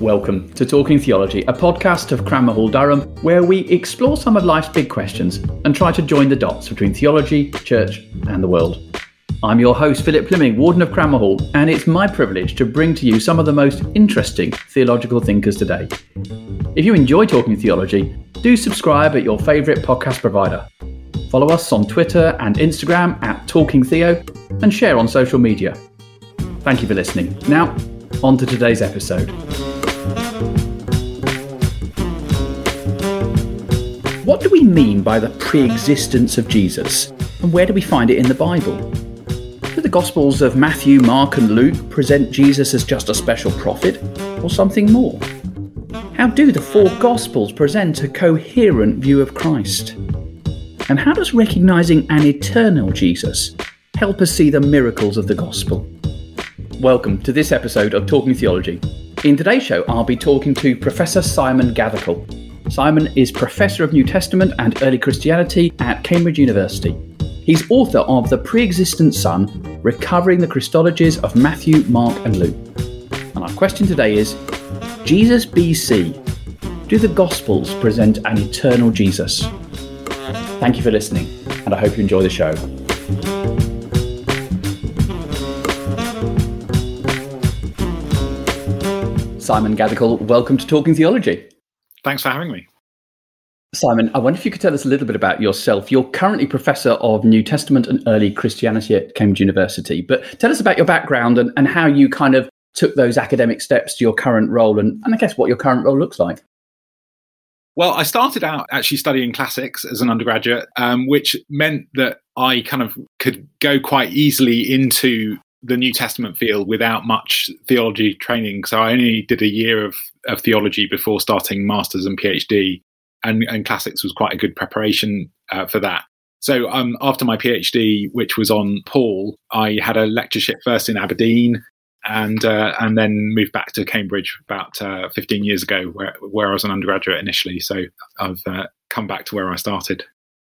Welcome to Talking Theology, a podcast of Cranmer Hall Durham, where we explore some of life's big questions and try to join the dots between theology, church, and the world. I'm your host, Philip Plyming, Warden of Cranmer Hall, and it's my privilege to bring to you some of the most interesting theological thinkers today. If you enjoy talking theology, do subscribe at your favourite podcast provider. Follow us on Twitter and Instagram at Talking Theo and share on social media. Thank you for listening. Now, on to today's episode. What do we mean by the pre existence of Jesus, and where do we find it in the Bible? Do the Gospels of Matthew, Mark, and Luke present Jesus as just a special prophet, or something more? How do the four Gospels present a coherent view of Christ? And how does recognizing an eternal Jesus help us see the miracles of the Gospel? Welcome to this episode of Talking Theology. In today's show, I'll be talking to Professor Simon Gathercole. Simon is Professor of New Testament and Early Christianity at Cambridge University. He's author of The Pre Existent Son Recovering the Christologies of Matthew, Mark, and Luke. And our question today is Jesus BC. Do the Gospels present an eternal Jesus? Thank you for listening, and I hope you enjoy the show. Simon Gathercole, welcome to Talking Theology. Thanks for having me. Simon, I wonder if you could tell us a little bit about yourself. You're currently Professor of New Testament and Early Christianity at Cambridge University, but tell us about your background and, and how you kind of took those academic steps to your current role and, and I guess what your current role looks like. Well, I started out actually studying classics as an undergraduate, um, which meant that I kind of could go quite easily into the New Testament field without much theology training. So I only did a year of, of theology before starting masters and PhD, and, and classics was quite a good preparation uh, for that. So um, after my PhD, which was on Paul, I had a lectureship first in Aberdeen, and uh, and then moved back to Cambridge about uh, 15 years ago, where where I was an undergraduate initially. So I've uh, come back to where I started.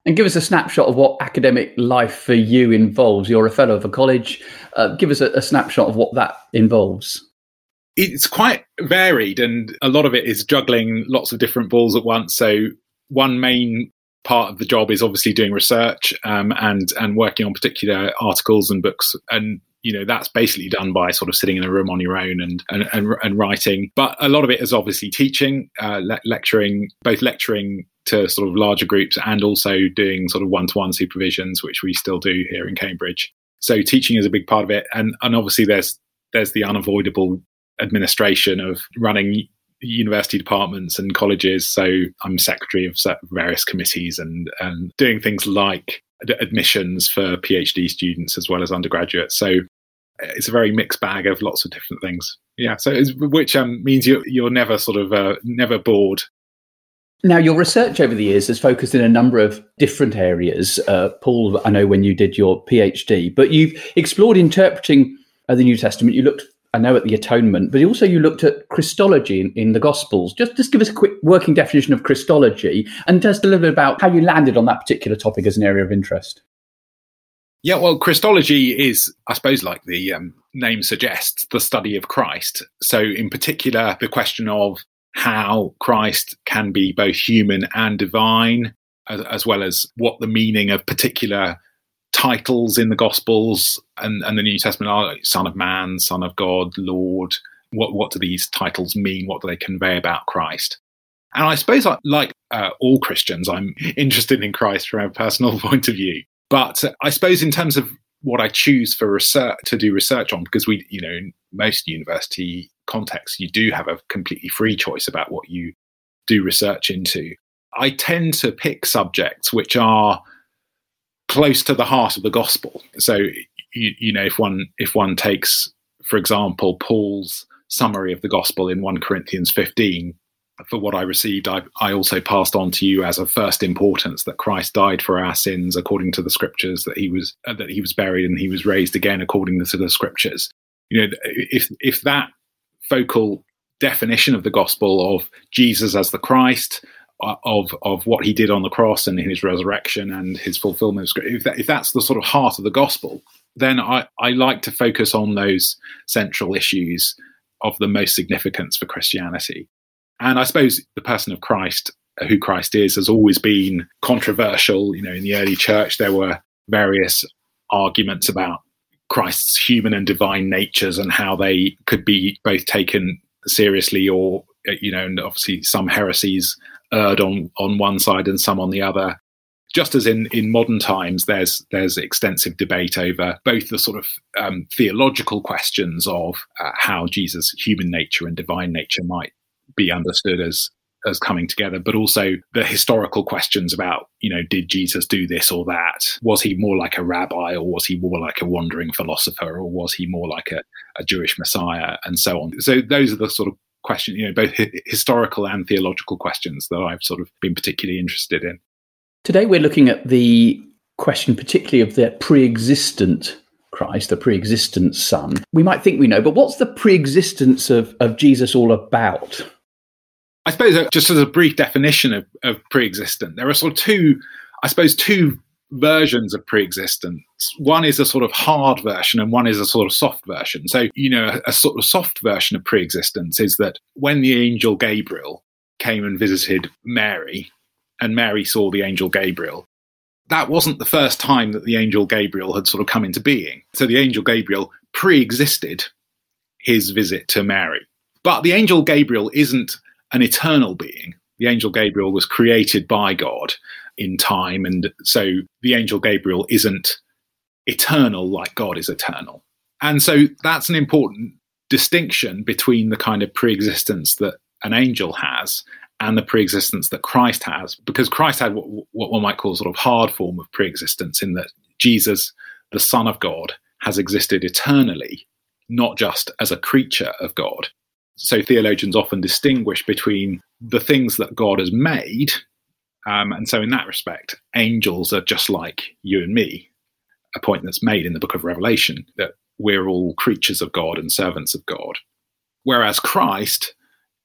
And give us a snapshot of what academic life for you involves. You're a fellow of a college. Uh, give us a, a snapshot of what that involves. It's quite varied, and a lot of it is juggling lots of different balls at once. So, one main part of the job is obviously doing research um, and and working on particular articles and books and you know that's basically done by sort of sitting in a room on your own and and, and, and writing. But a lot of it is obviously teaching uh, le- lecturing both lecturing to sort of larger groups and also doing sort of one-to-one supervisions which we still do here in cambridge. So teaching is a big part of it. And and obviously there's there's the unavoidable administration of running university departments and colleges so i'm secretary of various committees and and doing things like admissions for PhD students as well as undergraduates. So it's a very mixed bag of lots of different things. Yeah, so which um, means you're you're never sort of uh, never bored. Now, your research over the years has focused in a number of different areas. Uh, Paul, I know when you did your PhD, but you've explored interpreting uh, the New Testament. You looked I know at the atonement, but also you looked at Christology in, in, the Gospels. Just, just give us a quick working definition of Christology and just a little bit about how you landed on that particular topic as an area of interest. Yeah, well, Christology is, I suppose, like the um, name suggests, the study of Christ. So, in particular, the question of how Christ can be both human and divine, as, as well as what the meaning of particular titles in the Gospels and, and the New Testament are Son of Man, Son of God, Lord. What what do these titles mean? What do they convey about Christ? And I suppose, like uh, all Christians, I'm interested in Christ from a personal point of view. But I suppose in terms of what I choose for research to do research on, because we, you know, in most university contexts, you do have a completely free choice about what you do research into. I tend to pick subjects which are close to the heart of the gospel. So you, you know, if one if one takes, for example, Paul's summary of the gospel in 1 Corinthians 15, for what I received, I, I, also passed on to you as of first importance that Christ died for our sins according to the scriptures, that he was uh, that he was buried and he was raised again according to the scriptures. You know, if if that focal definition of the gospel of Jesus as the Christ, Uh, of of what he did on the cross and his resurrection and his fulfillment. If, that, if that's the sort of heart of the gospel, then I, I like to focus on those central issues of the most significance for Christianity. And I suppose the person of Christ, who Christ is, has always been controversial. You know, in the early church, there were various arguments about Christ's human and divine natures and how they could be both taken seriously or, you know, and obviously some heresies erred on, on one side and some on the other just as in, in modern times, there's there's extensive debate over both the sort of um, theological questions of uh, how Jesus' human nature and divine nature might be understood as as coming together, but also the historical questions about, you know, did Jesus do this or that? Was he more like a rabbi or was he more like a wandering philosopher or was he more like a, a Jewish messiah and so on? So those are the sort of questions, you know, both historical and theological questions that I've sort of been particularly interested in. Today we're looking at the question, particularly of the pre existent Christ, the pre existent Son. We might think we know, but what's the pre existence of, of Jesus all about? I suppose, uh, just as a brief definition of, of pre existent, there are sort of two, I suppose, two versions of pre-existence. One is a sort of hard version and one is a sort of soft version. So, you know, a, a, sort of soft version of pre-existence is that when the angel Gabriel came and visited Mary, and Mary saw the angel Gabriel, that wasn't the first time that the angel Gabriel had sort of come into being. So the angel Gabriel pre existed his visit to Mary. But the angel Gabriel isn't an eternal being. The angel Gabriel was created by God in time. And so the angel Gabriel isn't eternal like God is eternal. And so that's an important distinction between the kind of pre existence that an angel has and the pre-existence that Christ has, because Christ had what, what one might call sort of hard form of pre-existence, in that Jesus, the Son of God, has existed eternally, not just as a creature of God. So theologians often distinguish between the things that God has made, um, and so in that respect, angels are just like you and me. A point that's made in the book of Revelation that we're all creatures of God and servants of God. Whereas Christ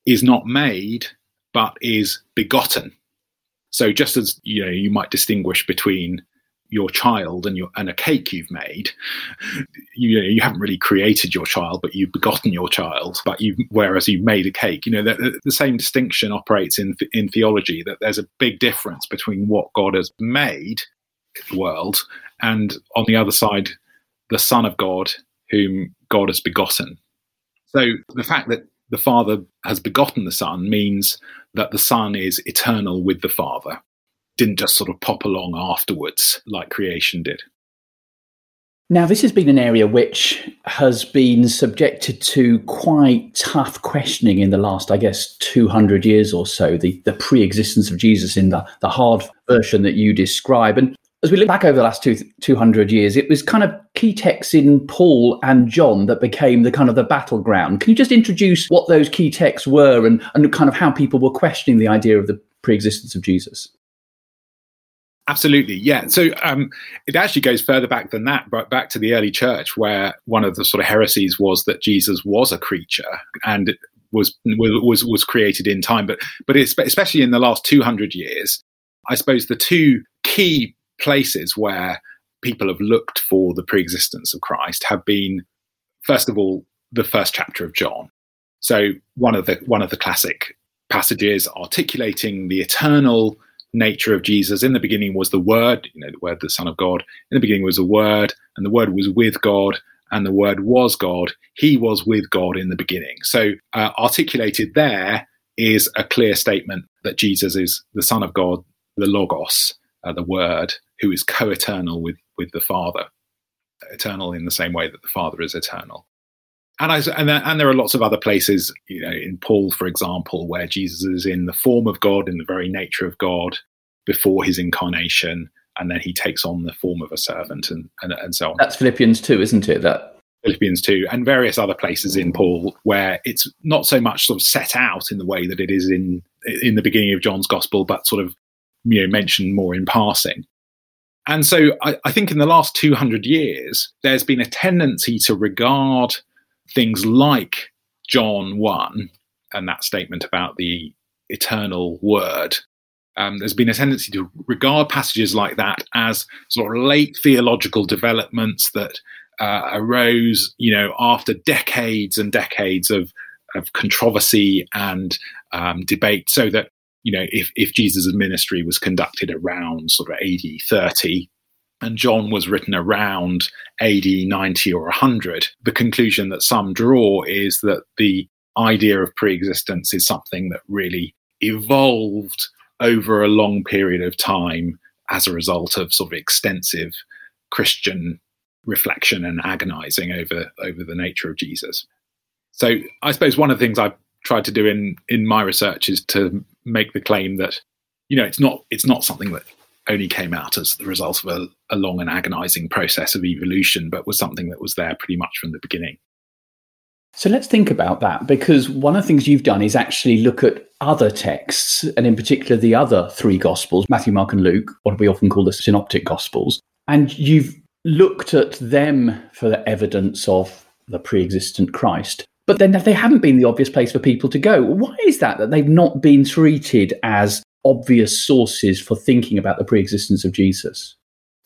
is not made but is begotten. So just as you know, you might distinguish between your child and your and a cake you've made. You, know, you haven't really created your child, but you've begotten your child. But you, whereas you've made a cake, you know, the, the same distinction operates in in theology. That there's a big difference between what God has made the world, and on the other side, the Son of God, whom God has begotten. So the fact that the Father has begotten the Son means that the Son is eternal with the Father. Didn't just sort of pop along afterwards like creation did. Now, this has been an area which has been subjected to quite tough questioning in the last, I guess, 200 years or so, the, the pre existence of Jesus in the, the hard version that you describe. And as we look back over the last two, 200 years, it was kind of key texts in Paul and John that became the kind of the battleground. Can you just introduce what those key texts were and, and kind of how people were questioning the idea of the pre-existence of Jesus? Absolutely, yeah. So um, it actually goes further back than that, but back to the early church, where one of the sort of heresies was that Jesus was a creature and was was was created in time. But but especially in the last two hundred years, I suppose the two key places where people have looked for the pre-existence of Christ have been, first of all, the first chapter of John. So one of the one of the classic passages articulating the eternal nature of Jesus. In the beginning was the Word, you know, the Word, the Son of God. In the beginning was the Word, and the Word was with God, and the Word was God. He was with God in the beginning. So uh, articulated there is a clear statement that Jesus is the Son of God, the Logos, uh, the Word, who is co-eternal with with the Father, eternal in the same way that the Father is eternal. And I and there, and there are lots of other places, you know, in Paul, for example, where Jesus is in the form of God, in the very nature of God, before his incarnation, and then he takes on the form of a servant, and and, and so on. That's Philippians two, isn't it? That Philippians 2 and various other places in Paul where it's not so much sort of set out in the way that it is in in the beginning of John's gospel, but sort of you know mentioned more in passing. And so I, I, think in the last 200 years, there's been a tendency to regard things like John 1 and that statement about the eternal word. Um, there's been a tendency to regard passages like that as sort of late theological developments that uh, arose, you know, after decades and decades of of controversy and um, debate, so that you know if if Jesus' ministry was conducted around sort of AD 30 and John was written around AD 90 or 100, the conclusion that some draw is that the idea of pre-existence is something that really evolved over a long period of time as a result of sort of extensive Christian reflection and agonizing over over the nature of Jesus. So I suppose one of the things I've tried to do in in my research is to make the claim that you know it's not it's not something that only came out as the result of a, a long and agonizing process of evolution, but was something that was there pretty much from the beginning. So let's think about that because one of the things you've done is actually look at other texts, and in particular the other three Gospels Matthew, Mark, and Luke, what we often call the Synoptic Gospels. And you've looked at them for the evidence of the pre existent Christ. But then they haven't been the obvious place for people to go. Why is that, that they've not been treated as obvious sources for thinking about the pre existence of Jesus?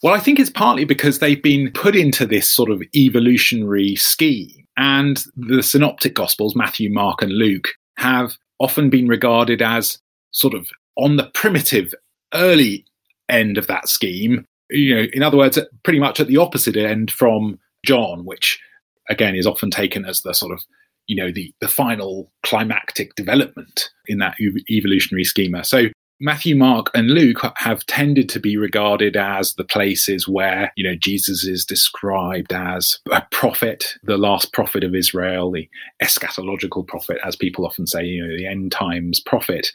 Well, I think it's partly because they've been put into this sort of evolutionary scheme. And the synoptic gospels, Matthew, Mark, and Luke, have often been regarded as sort of on the primitive early end of that scheme. You know, in other words, pretty much at the opposite end from John, which again is often taken as the sort of you know the the final climactic development in that evolutionary schema. So Matthew, Mark, and Luke have tended to be regarded as the places where, you know, Jesus is described as a prophet, the last prophet of Israel, the eschatological prophet, as people often say, you know, the end times prophet.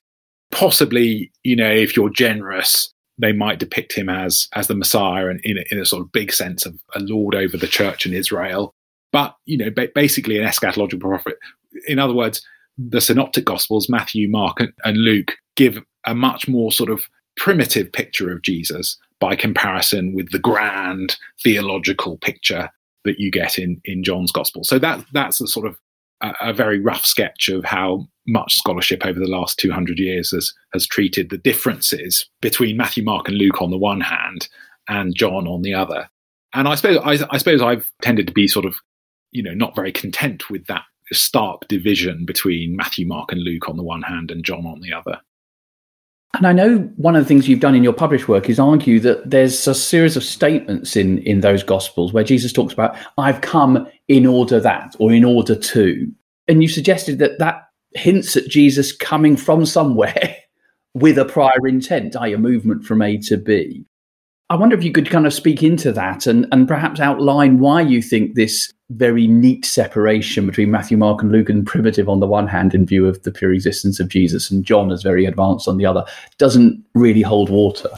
Possibly, you know, if you're generous, they might depict him as as the Messiah and in in a sort of big sense of a lord over the church in Israel. But, you know, basically an eschatological prophet. In other words, the synoptic gospels, Matthew, Mark, and Luke, give a much more sort of primitive picture of Jesus by comparison with the grand theological picture that you get in in John's gospel. So that that's a sort of a, a, very rough sketch of how much scholarship over the last 200 years has has treated the differences between Matthew, Mark, and Luke on the one hand, and John on the other. And I suppose I, I suppose I've tended to be sort of you know not very content with that stark division between Matthew, Mark, and Luke on the one hand, and John on the other. And I know one of the things you've done in your published work is argue that there's a series of statements in, in those Gospels where Jesus talks about, I've come in order that, or in order to. And you suggested that that hints at Jesus coming from somewhere with a prior intent, i.e., a movement from A to B. I wonder if you could kind of speak into that and, and perhaps outline why you think this very neat separation between Matthew, Mark, and Luke and primitive on the one hand, in view of the pre existence of Jesus, and John as very advanced on the other, doesn't really hold water.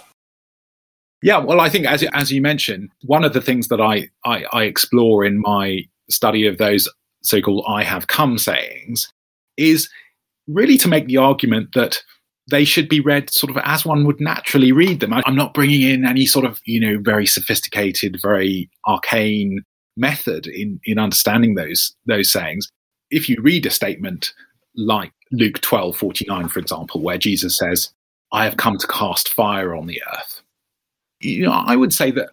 Yeah, well, I think as as you mentioned, one of the things that I, I, I explore in my study of those so-called "I have come" sayings is really to make the argument that they should be read sort of as one would naturally read them. I'm not bringing in any sort of, you know, very sophisticated, very arcane method in, in understanding those, those sayings. If you read a statement like Luke 12, 49, for example, where Jesus says, I have come to cast fire on the earth. You know, I would say that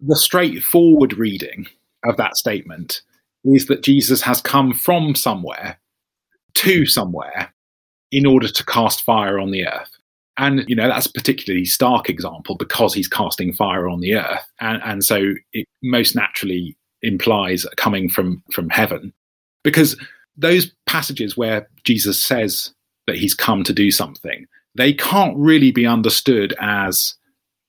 the straightforward reading of that statement is that Jesus has come from somewhere to somewhere in order to cast fire on the earth. And, you know, that's a particularly stark example because he's casting fire on the earth. And, and so it most naturally implies coming from, from heaven. Because those passages where Jesus says that he's come to do something, they can't really be understood as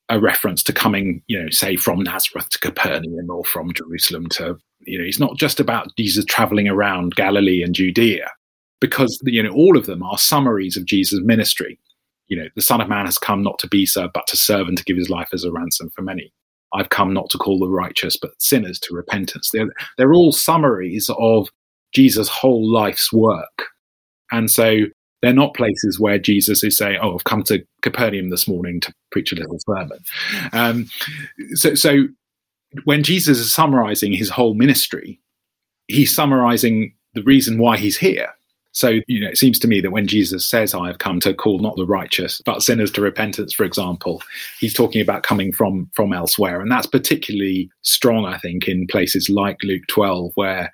a reference to coming, you know, say from Nazareth to Capernaum or from Jerusalem to, you know, it's not just about Jesus traveling around Galilee and Judea because you know all of them are summaries of Jesus' ministry. You know, the Son of Man has come not to be served, but to serve and to give his life as a ransom for many. I've come not to call the righteous, but sinners to repentance. They're, they're all summaries of Jesus' whole life's work. And so they're not places where Jesus is saying, "Oh, I've come to Capernaum this morning to preach a little sermon." Um, so, so when Jesus is summarizing his whole ministry, he's summarizing the reason why he's here. So, you know, it seems to me that when Jesus says, I have come to call not the righteous, but sinners to repentance, for example, he's talking about coming from, from elsewhere. And that's particularly strong, I think, in places like Luke 12, where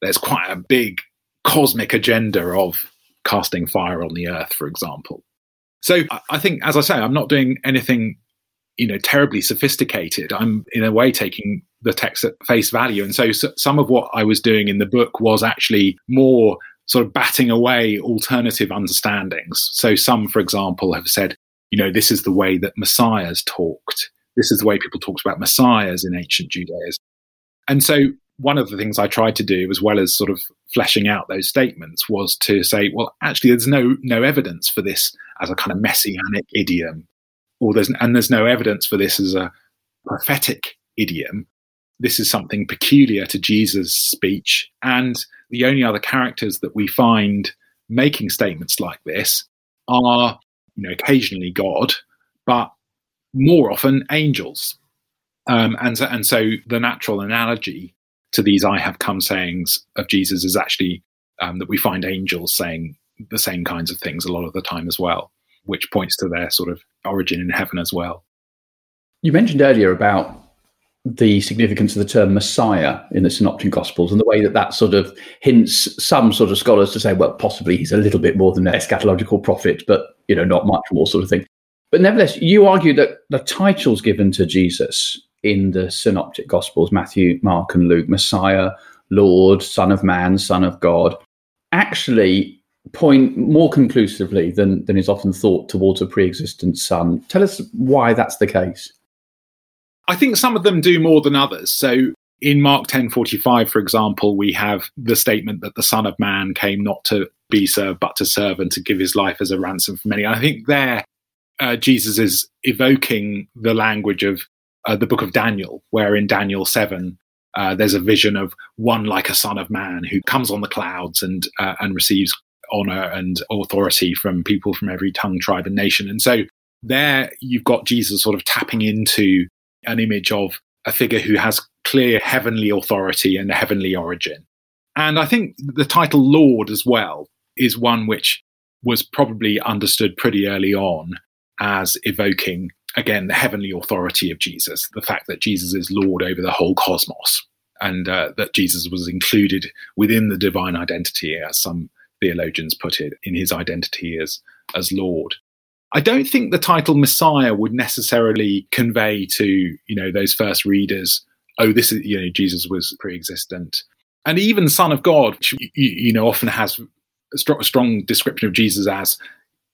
there's quite a big cosmic agenda of casting fire on the earth, for example. So I think, as I say, I'm not doing anything, you know, terribly sophisticated. I'm in a way taking the text at face value, and so, so some of what I was doing in the book was actually more sort of batting away alternative understandings. So some, for example, have said, you know, this is the way that messiahs talked. This is the way people talked about messiahs in ancient Judaism. And so one of the things I tried to do, as well as sort of fleshing out those statements, was to say, well, actually, there's no no evidence for this as a kind of messianic idiom, or there's and there's no evidence for this as a prophetic idiom. This is something peculiar to Jesus' speech, and the only other characters that we find making statements like this are, you know, occasionally God, but more often angels. Um, and so, and so the natural analogy to these I have come sayings of Jesus is actually um, that we find angels saying the same kinds of things a lot of the time as well, which points to their sort of origin in heaven as well. You mentioned earlier about the significance of the term Messiah in the Synoptic Gospels and the way that that sort of hints some sort of scholars to say, well, possibly he's a little bit more than an eschatological prophet, but you know, not much more sort of thing. But nevertheless, you argue that the titles given to Jesus in the synoptic gospels Matthew, Mark, and Luke Messiah, Lord, Son of Man, Son of God actually point more conclusively than, than is often thought towards a pre existent Son. Tell us why that's the case. I think some of them do more than others. So in Mark 10:45 for example we have the statement that the son of man came not to be served but to serve and to give his life as a ransom for many. I think there uh, Jesus is evoking the language of uh, the book of Daniel, where in Daniel 7, uh, there's a vision of one like a son of man who comes on the clouds and, uh, and receives honor and authority from people from every tongue, tribe, and nation. And so there you've got Jesus sort of tapping into an image of a figure who has clear heavenly authority and a heavenly origin. And I think the title Lord as well is one which was probably understood pretty early on as evoking again, the heavenly authority of Jesus, the fact that Jesus is Lord over the whole cosmos, and uh, that Jesus was included within the divine identity, as some theologians put it, in his identity as, as Lord. I don't think the title Messiah would necessarily convey to you know those first readers, oh, this is you know Jesus was pre-existent, and even Son of God, which, you, you know often has a strong, strong description of Jesus as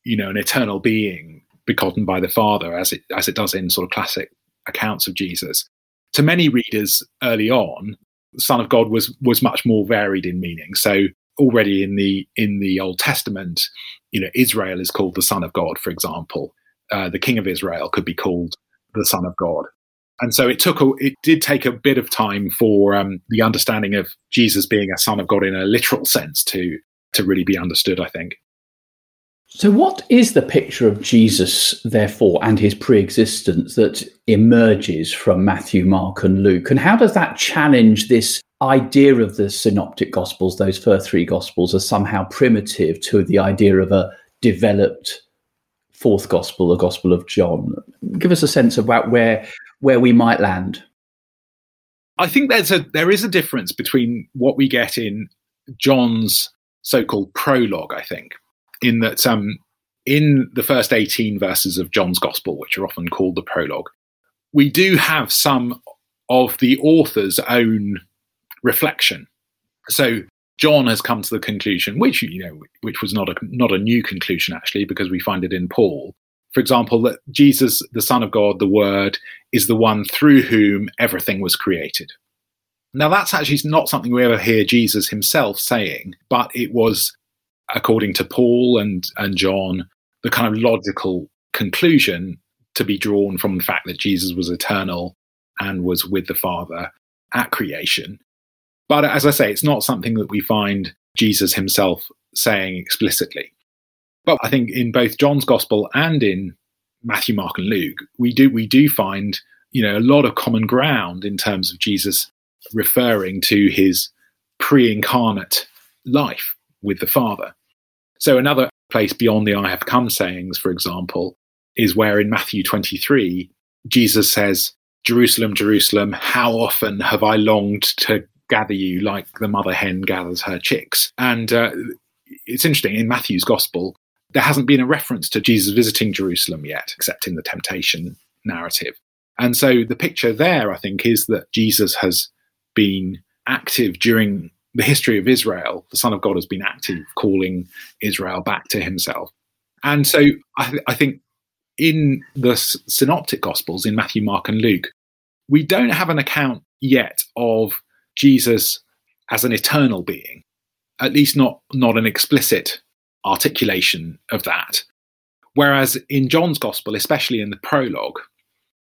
you know an eternal being begotten by the Father, as it as it does in sort of classic accounts of Jesus. To many readers early on, Son of God was was much more varied in meaning. So already in the in the Old Testament, you know, Israel is called the Son of God, for example. Uh, the King of Israel could be called the Son of God. And so it took a, it did take a bit of time for um, the understanding of Jesus being a son of God in a literal sense to to really be understood. I think. So, what is the picture of Jesus, therefore, and his pre existence that emerges from Matthew, Mark, and Luke? And how does that challenge this idea of the synoptic gospels, those first three gospels, as somehow primitive to the idea of a developed fourth gospel, the Gospel of John? Give us a sense about where, where we might land. I think there's a there is a difference between what we get in John's so-called prologue, I think, in that um, in the first 18 verses of John's Gospel, which are often called the prologue, we do have some of the author's own reflection. So John has come to the conclusion, which you know, which was not a not a new conclusion actually, because we find it in Paul. For example, that Jesus, the Son of God, the Word, is the one through whom everything was created. Now, that's actually not something we ever hear Jesus himself saying, but it was according to Paul and, and John, the kind of logical conclusion to be drawn from the fact that Jesus was eternal and was with the Father at creation. But as I say, it's not something that we find Jesus himself saying explicitly. But I think in both John's Gospel and in Matthew, Mark, and Luke, we do we do find you know a lot of common ground in terms of Jesus referring to his pre-incarnate life with the Father. So another place beyond the I have come sayings, for example, is where in Matthew 23, Jesus says, Jerusalem, Jerusalem, how often have I longed to gather you like the mother hen gathers her chicks. And uh, it's interesting in Matthew's gospel, there hasn't been a reference to Jesus visiting Jerusalem yet, except in the temptation narrative. And so the picture there, I think, is that Jesus has been active during the history of Israel. The Son of God has been active, calling Israel back to himself. And so I, th- I think in the synoptic gospels, in Matthew, Mark, and Luke, we don't have an account yet of Jesus as an eternal being, at least not, not an explicit articulation of that. Whereas in John's gospel, especially in the prologue,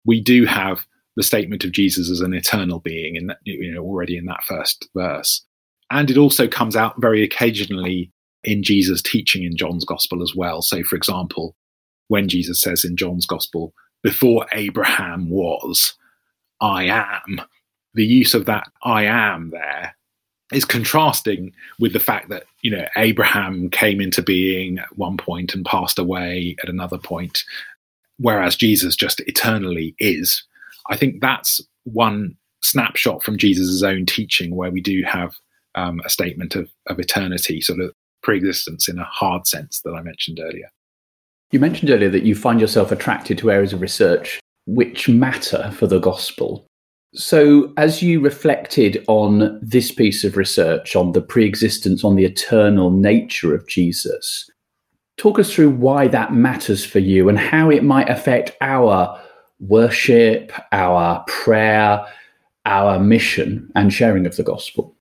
we do have the statement of Jesus as an eternal being in that, you know, already in that first verse. And it also comes out very occasionally in Jesus' teaching in John's gospel as well. So, for example, when Jesus says in John's gospel, before Abraham was, I am, the use of that I am there is contrasting with the fact that you know Abraham came into being at one point and passed away at another point, whereas Jesus just eternally is. I think that's one snapshot from Jesus' own teaching where we do have um, a statement of, of eternity, sort of pre-existence in a hard sense that I mentioned earlier. You mentioned earlier that you find yourself attracted to areas of research which matter for the gospel. So, as you reflected on this piece of research on the pre existence, on the eternal nature of Jesus, talk us through why that matters for you and how it might affect our worship, our prayer, our mission, and sharing of the gospel.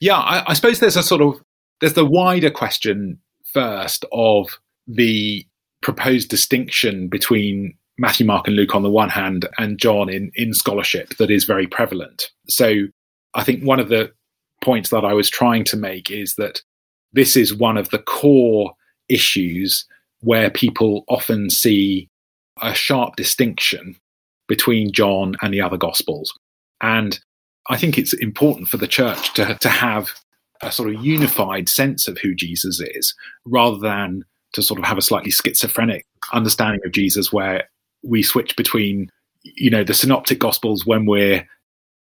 Yeah, I, I suppose there's a sort of there's the wider question first of the proposed distinction between Matthew, Mark, and Luke on the one hand, and John in, in scholarship that is very prevalent. So I think one of the points that I was trying to make is that this is one of the core issues where people often see a sharp distinction between John and the other Gospels. And I think it's important for the church to, to have a sort of unified sense of who Jesus is rather than to sort of have a slightly schizophrenic understanding of Jesus where we switch between you know the synoptic gospels when we're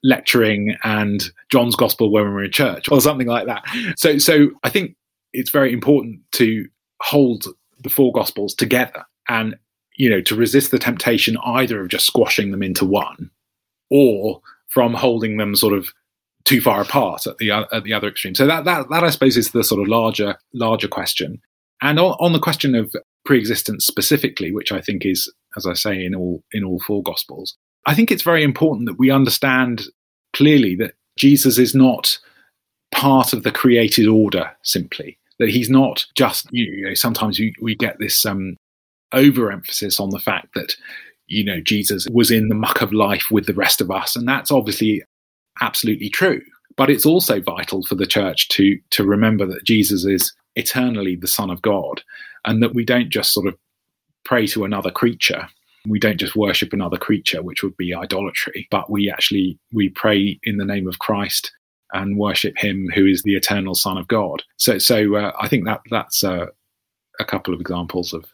lecturing and John's gospel when we're in church or something like that. So so I think it's very important to hold the four gospels together and you know to resist the temptation either of just squashing them into one or from holding them sort of too far apart at the at the other extreme. So that that that I suppose is the sort of larger larger question. And on, on the question of pre-existence specifically, which I think is, as I say, in all in all four gospels, I think it's very important that we understand clearly that Jesus is not part of the created order simply. That he's not just you know. Sometimes we, we get this um, overemphasis on the fact that you know Jesus was in the muck of life with the rest of us, and that's obviously absolutely true. But it's also vital for the church to to remember that Jesus is eternally the Son of God, and that we don't just sort of pray to another creature. We don't just worship another creature, which would be idolatry, but we actually we pray in the name of Christ and worship Him who is the eternal Son of God. So, so uh, I think that that's uh, a couple of examples of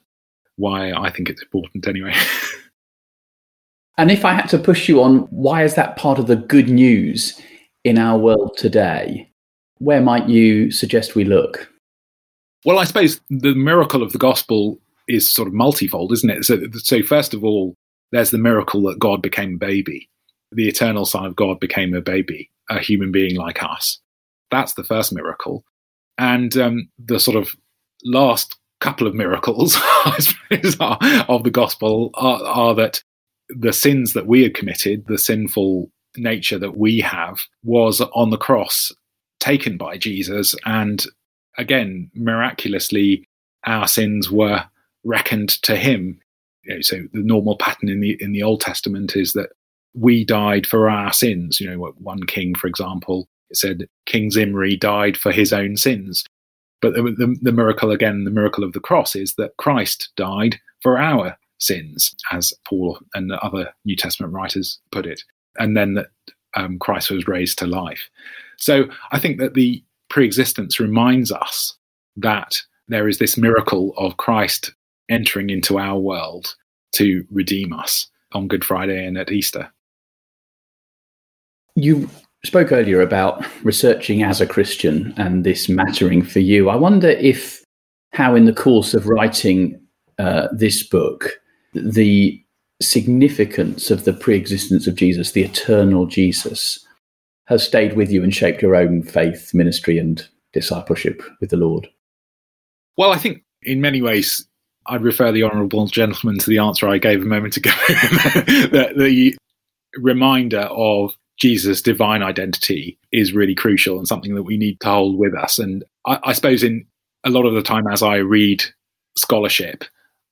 why I think it's important, anyway. and if I had to push you on, why is that part of the good news in our world today? Where might you suggest we look? Well, I suppose the miracle of the gospel is sort of multifold, isn't it? So, so first of all, there's the miracle that God became a baby. The eternal Son of God became a baby, a human being like us. That's the first miracle. And um, the sort of last couple of miracles, suppose, are, of the gospel are, are that the sins that we had committed, the sinful nature that we have, was on the cross taken by Jesus and again, miraculously, our sins were reckoned to him. You know, so the normal pattern in the in the Old Testament is that we died for our sins. You know, one king, for example, said King Zimri died for his own sins. But the, the, the miracle again, the miracle of the cross is that Christ died for our sins, as Paul and the other New Testament writers put it, and then that um, Christ was raised to life. So I think that the pre-existence reminds us that there is this miracle of Christ entering into our world to redeem us on Good Friday and at Easter. You spoke earlier about researching as a Christian and this mattering for you. I wonder if how, in the course of writing uh, this book, the significance of the pre-existence of Jesus, the eternal Jesus, has stayed with you and shaped your own faith, ministry, and discipleship with the Lord? Well, I think in many ways, I'd refer the honourable gentleman to the answer I gave a moment ago. the, the reminder of Jesus' divine identity is really crucial and something that we need to hold with us. And I, I suppose in a lot of the time, as I read scholarship,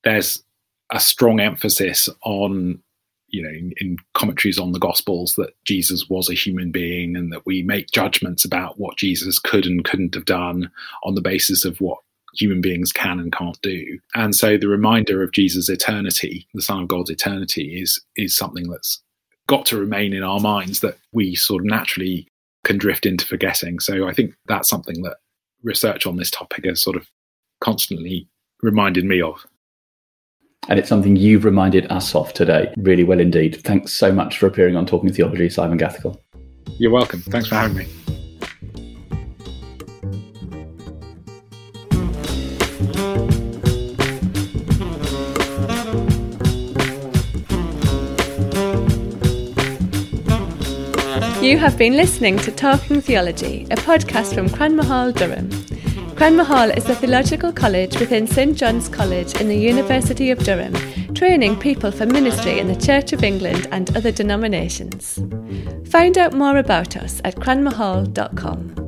there's a strong emphasis on you know in, in, commentaries on the gospels that jesus was a human being and that we make judgments about what jesus could and couldn't have done on the basis of what human beings can and can't do. And so the reminder of jesus eternity the son of god's eternity is is something that's got to remain in our minds that we sort of naturally can drift into forgetting. So i think that's something that research on this topic has sort of constantly reminded me of and it's something you've reminded us of today. Really well indeed. Thanks so much for appearing on Talking Theology, Simon Gathercole. You're welcome. Thanks for having me. You have been listening to Talking Theology, a podcast from Cranmer Hall, Durham. Cranmer Hall is a theological college within St John's College in the University of Durham, training people for ministry in the Church of England and other denominations. Find out more about us at cranmerhall.com.